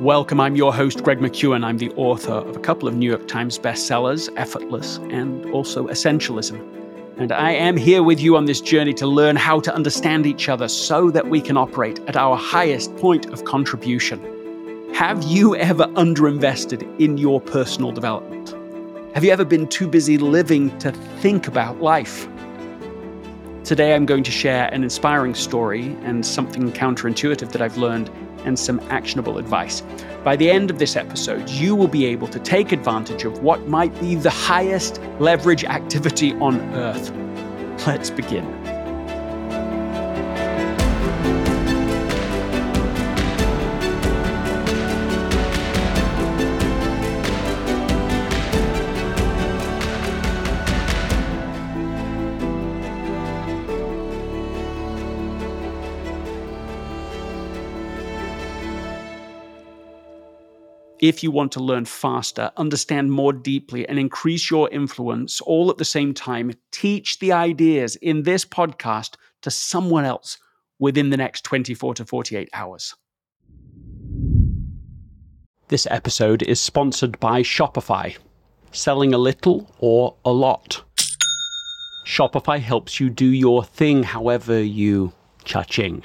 Welcome. I'm your host, Greg McKeown. I'm the author of a couple of New York Times bestsellers, Effortless and also Essentialism. And I am here with you on this journey to learn how to understand each other so that we can operate at our highest point of contribution. Have you ever underinvested in your personal development? Have you ever been too busy living to think about life? Today, I'm going to share an inspiring story and something counterintuitive that I've learned and some actionable advice. By the end of this episode, you will be able to take advantage of what might be the highest leverage activity on earth. Let's begin. If you want to learn faster, understand more deeply, and increase your influence all at the same time, teach the ideas in this podcast to someone else within the next 24 to 48 hours. This episode is sponsored by Shopify. Selling a little or a lot. Shopify helps you do your thing however you cha-ching.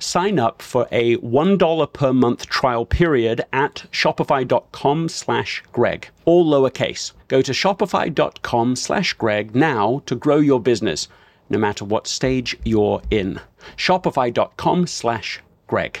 sign up for a $1 per month trial period at shopify.com slash greg all lowercase. Go to shopify.com slash greg now to grow your business no matter what stage you're in. Shopify.com slash greg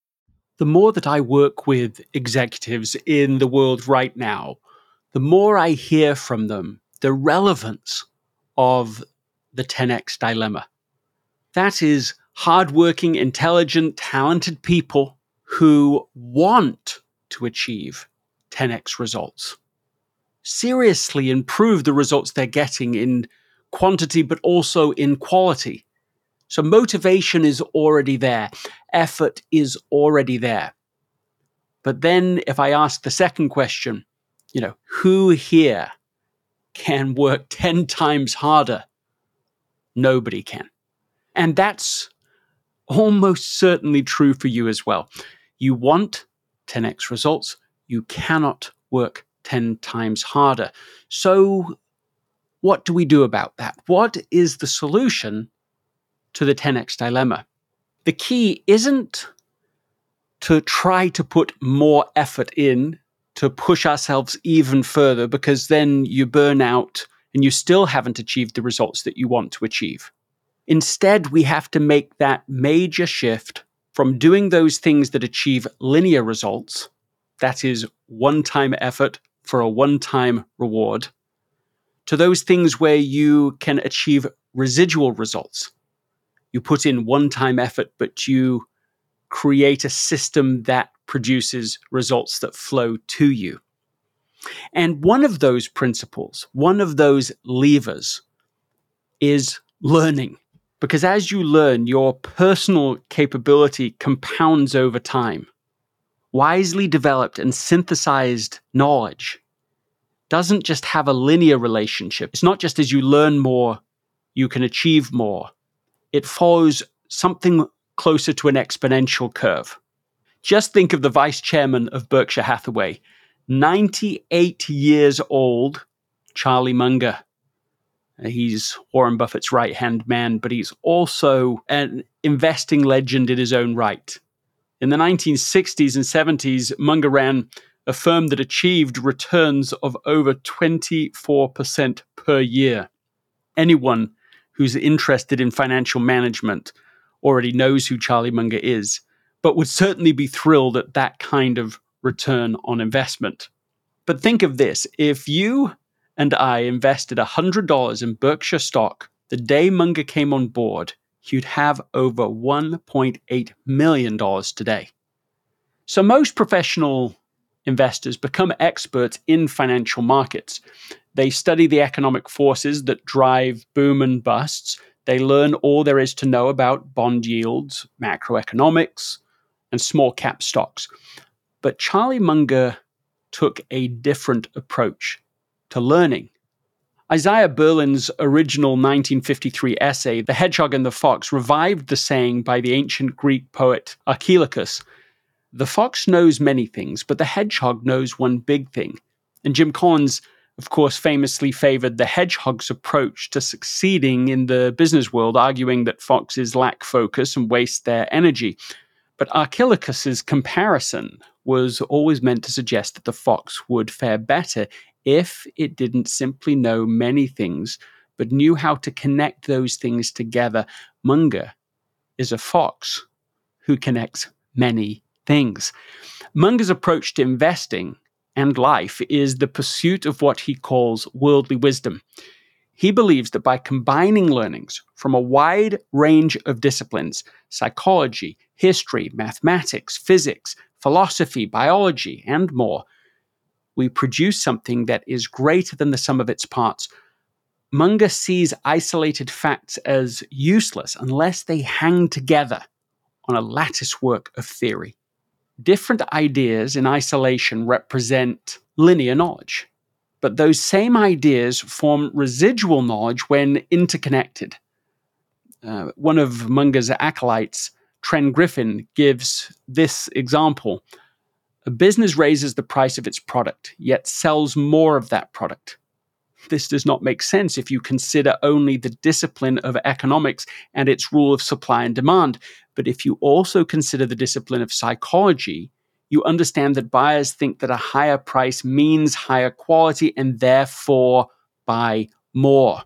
the more that I work with executives in the world right now, the more I hear from them the relevance of the 10x dilemma. That is hardworking, intelligent, talented people who want to achieve 10x results. Seriously improve the results they're getting in quantity, but also in quality. So motivation is already there. Effort is already there. But then if I ask the second question, you know, who here can work 10 times harder? Nobody can. And that's almost certainly true for you as well. You want 10x results, you cannot work 10 times harder. So, what do we do about that? What is the solution to the 10x dilemma. The key isn't to try to put more effort in to push ourselves even further because then you burn out and you still haven't achieved the results that you want to achieve. Instead, we have to make that major shift from doing those things that achieve linear results, that is, one time effort for a one time reward, to those things where you can achieve residual results, You put in one time effort, but you create a system that produces results that flow to you. And one of those principles, one of those levers is learning. Because as you learn, your personal capability compounds over time. Wisely developed and synthesized knowledge doesn't just have a linear relationship. It's not just as you learn more, you can achieve more. It follows something closer to an exponential curve. Just think of the vice chairman of Berkshire Hathaway, 98 years old, Charlie Munger. He's Warren Buffett's right hand man, but he's also an investing legend in his own right. In the 1960s and 70s, Munger ran a firm that achieved returns of over 24% per year. Anyone who's interested in financial management already knows who Charlie Munger is, but would certainly be thrilled at that kind of return on investment. But think of this if you and I invested $100 in Berkshire stock the day Munger came on board, you'd have over $1.8 million today. So most professional investors become experts in financial markets. They study the economic forces that drive boom and busts. They learn all there is to know about bond yields, macroeconomics, and small cap stocks. But Charlie Munger took a different approach to learning. Isaiah Berlin's original 1953 essay, The Hedgehog and the Fox, revived the saying by the ancient Greek poet Archilochus The fox knows many things, but the hedgehog knows one big thing. And Jim Collins, of course, famously favored the hedgehog's approach to succeeding in the business world, arguing that foxes lack focus and waste their energy. But Archilochus's comparison was always meant to suggest that the fox would fare better if it didn't simply know many things, but knew how to connect those things together. Munger is a fox who connects many things. Munger's approach to investing and life is the pursuit of what he calls worldly wisdom. He believes that by combining learnings from a wide range of disciplines psychology, history, mathematics, physics, philosophy, biology, and more we produce something that is greater than the sum of its parts. Munger sees isolated facts as useless unless they hang together on a lattice work of theory. Different ideas in isolation represent linear knowledge, but those same ideas form residual knowledge when interconnected. Uh, one of Munger's acolytes, Tren Griffin, gives this example a business raises the price of its product, yet sells more of that product. This does not make sense if you consider only the discipline of economics and its rule of supply and demand. But if you also consider the discipline of psychology, you understand that buyers think that a higher price means higher quality and therefore buy more.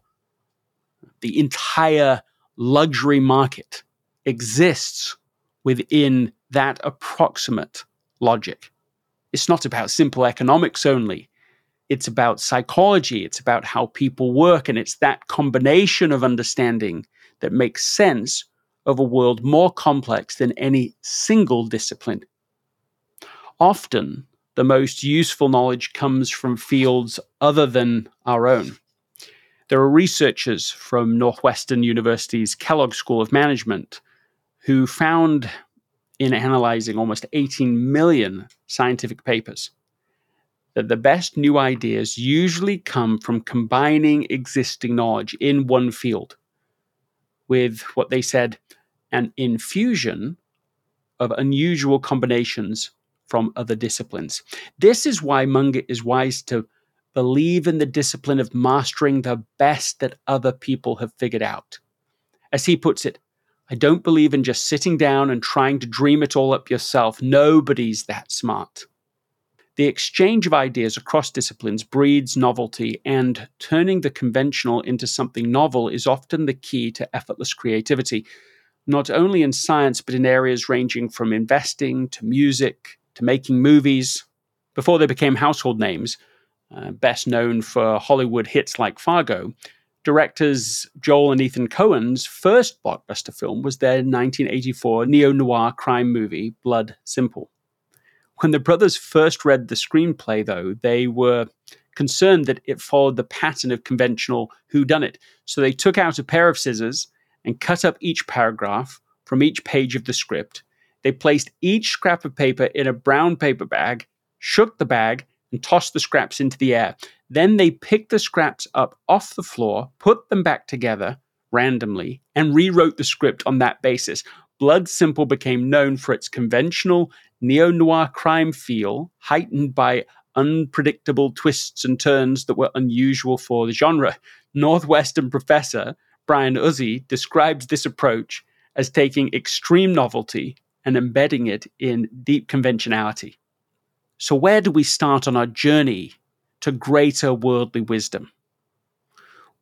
The entire luxury market exists within that approximate logic. It's not about simple economics only. It's about psychology. It's about how people work. And it's that combination of understanding that makes sense of a world more complex than any single discipline. Often, the most useful knowledge comes from fields other than our own. There are researchers from Northwestern University's Kellogg School of Management who found in analyzing almost 18 million scientific papers that the best new ideas usually come from combining existing knowledge in one field with what they said an infusion of unusual combinations from other disciplines. This is why Munger is wise to believe in the discipline of mastering the best that other people have figured out. As he puts it, I don't believe in just sitting down and trying to dream it all up yourself. Nobody's that smart. The exchange of ideas across disciplines breeds novelty, and turning the conventional into something novel is often the key to effortless creativity, not only in science, but in areas ranging from investing to music to making movies. Before they became household names, uh, best known for Hollywood hits like Fargo, directors Joel and Ethan Coen's first blockbuster film was their 1984 neo noir crime movie, Blood Simple. When the brothers first read the screenplay, though, they were concerned that it followed the pattern of conventional whodunit. So they took out a pair of scissors and cut up each paragraph from each page of the script. They placed each scrap of paper in a brown paper bag, shook the bag, and tossed the scraps into the air. Then they picked the scraps up off the floor, put them back together randomly, and rewrote the script on that basis. Blood Simple became known for its conventional neo noir crime feel, heightened by unpredictable twists and turns that were unusual for the genre. Northwestern professor Brian Uzzi describes this approach as taking extreme novelty and embedding it in deep conventionality. So, where do we start on our journey to greater worldly wisdom?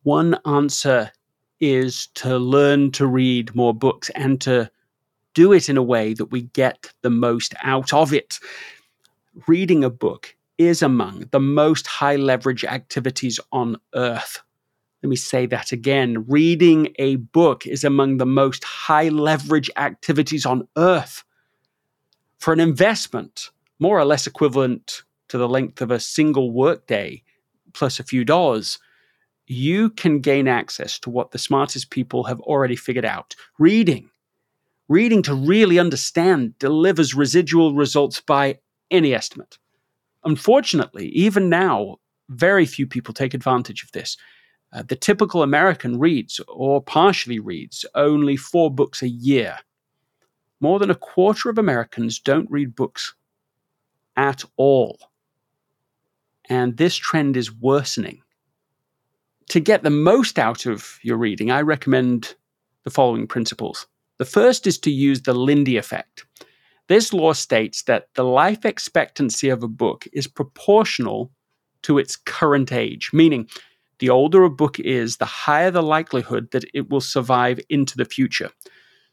One answer is to learn to read more books and to do it in a way that we get the most out of it. Reading a book is among the most high leverage activities on earth. Let me say that again. Reading a book is among the most high leverage activities on earth. For an investment, more or less equivalent to the length of a single workday plus a few dollars, you can gain access to what the smartest people have already figured out. Reading. Reading to really understand delivers residual results by any estimate. Unfortunately, even now, very few people take advantage of this. Uh, the typical American reads, or partially reads, only four books a year. More than a quarter of Americans don't read books at all. And this trend is worsening. To get the most out of your reading, I recommend the following principles. The first is to use the Lindy effect. This law states that the life expectancy of a book is proportional to its current age, meaning the older a book is, the higher the likelihood that it will survive into the future.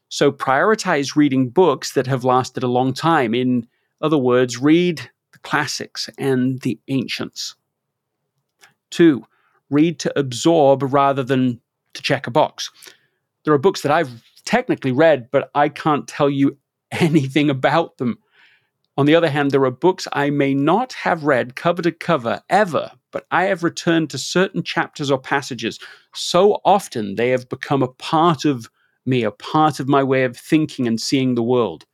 So prioritize reading books that have lasted a long time. In other words, read the classics and the ancients. Two, read to absorb rather than to check a box. There are books that I've technically read, but I can't tell you anything about them. On the other hand, there are books I may not have read cover to cover ever, but I have returned to certain chapters or passages so often they have become a part of me, a part of my way of thinking and seeing the world.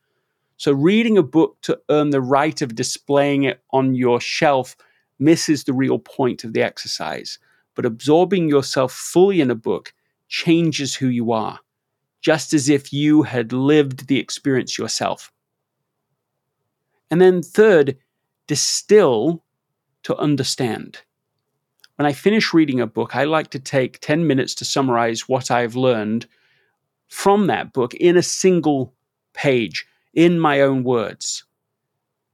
So, reading a book to earn the right of displaying it on your shelf misses the real point of the exercise. But absorbing yourself fully in a book changes who you are just as if you had lived the experience yourself. And then, third, distill to understand. When I finish reading a book, I like to take 10 minutes to summarize what I've learned from that book in a single page, in my own words.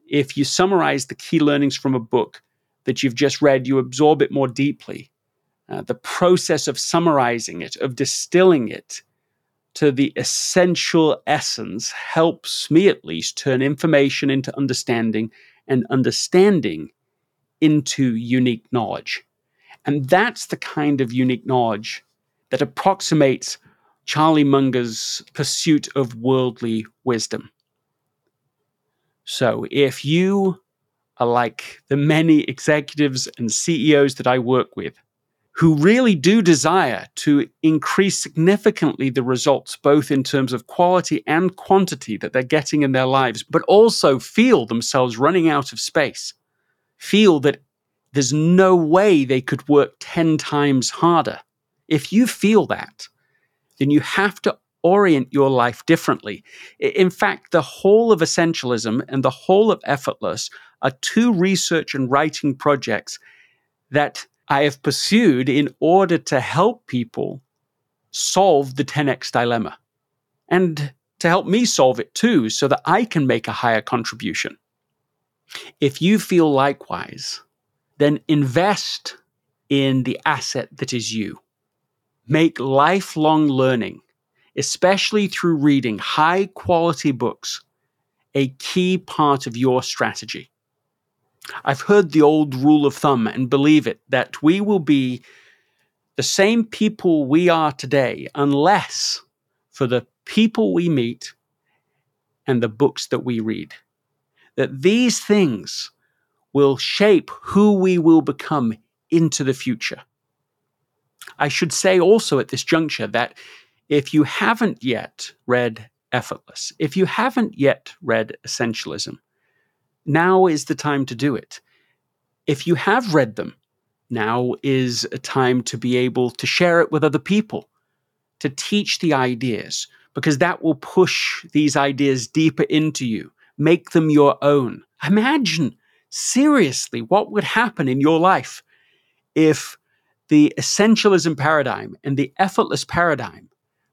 If you summarize the key learnings from a book that you've just read, you absorb it more deeply. Uh, the process of summarizing it, of distilling it, to the essential essence helps me at least turn information into understanding and understanding into unique knowledge. And that's the kind of unique knowledge that approximates Charlie Munger's pursuit of worldly wisdom. So if you are like the many executives and CEOs that I work with, who really do desire to increase significantly the results, both in terms of quality and quantity that they're getting in their lives, but also feel themselves running out of space, feel that there's no way they could work 10 times harder. If you feel that, then you have to orient your life differently. In fact, the whole of Essentialism and the whole of Effortless are two research and writing projects that I have pursued in order to help people solve the 10x dilemma and to help me solve it too, so that I can make a higher contribution. If you feel likewise, then invest in the asset that is you. Make lifelong learning, especially through reading high quality books, a key part of your strategy. I've heard the old rule of thumb and believe it that we will be the same people we are today unless for the people we meet and the books that we read. That these things will shape who we will become into the future. I should say also at this juncture that if you haven't yet read Effortless, if you haven't yet read Essentialism, now is the time to do it. If you have read them, now is a time to be able to share it with other people, to teach the ideas, because that will push these ideas deeper into you, make them your own. Imagine seriously what would happen in your life if the essentialism paradigm and the effortless paradigm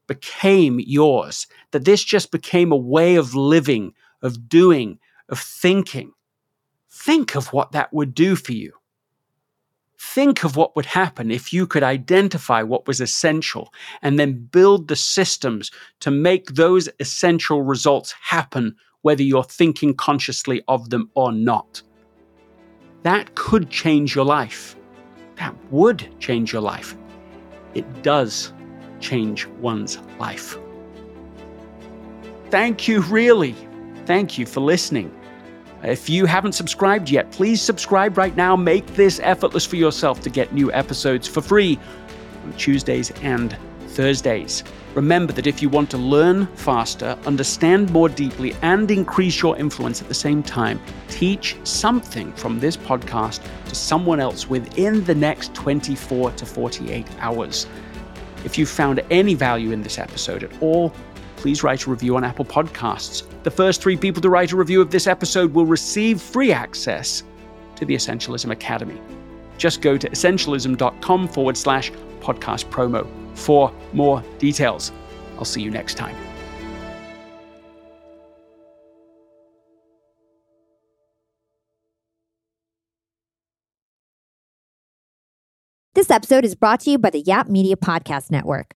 became yours, that this just became a way of living, of doing, of thinking. Think of what that would do for you. Think of what would happen if you could identify what was essential and then build the systems to make those essential results happen, whether you're thinking consciously of them or not. That could change your life. That would change your life. It does change one's life. Thank you, really. Thank you for listening. If you haven't subscribed yet, please subscribe right now. Make this effortless for yourself to get new episodes for free on Tuesdays and Thursdays. Remember that if you want to learn faster, understand more deeply, and increase your influence at the same time, teach something from this podcast to someone else within the next 24 to 48 hours. If you found any value in this episode at all, please write a review on Apple Podcasts. The first three people to write a review of this episode will receive free access to the Essentialism Academy. Just go to essentialism.com forward slash podcast promo for more details. I'll see you next time. This episode is brought to you by the Yap Media Podcast Network.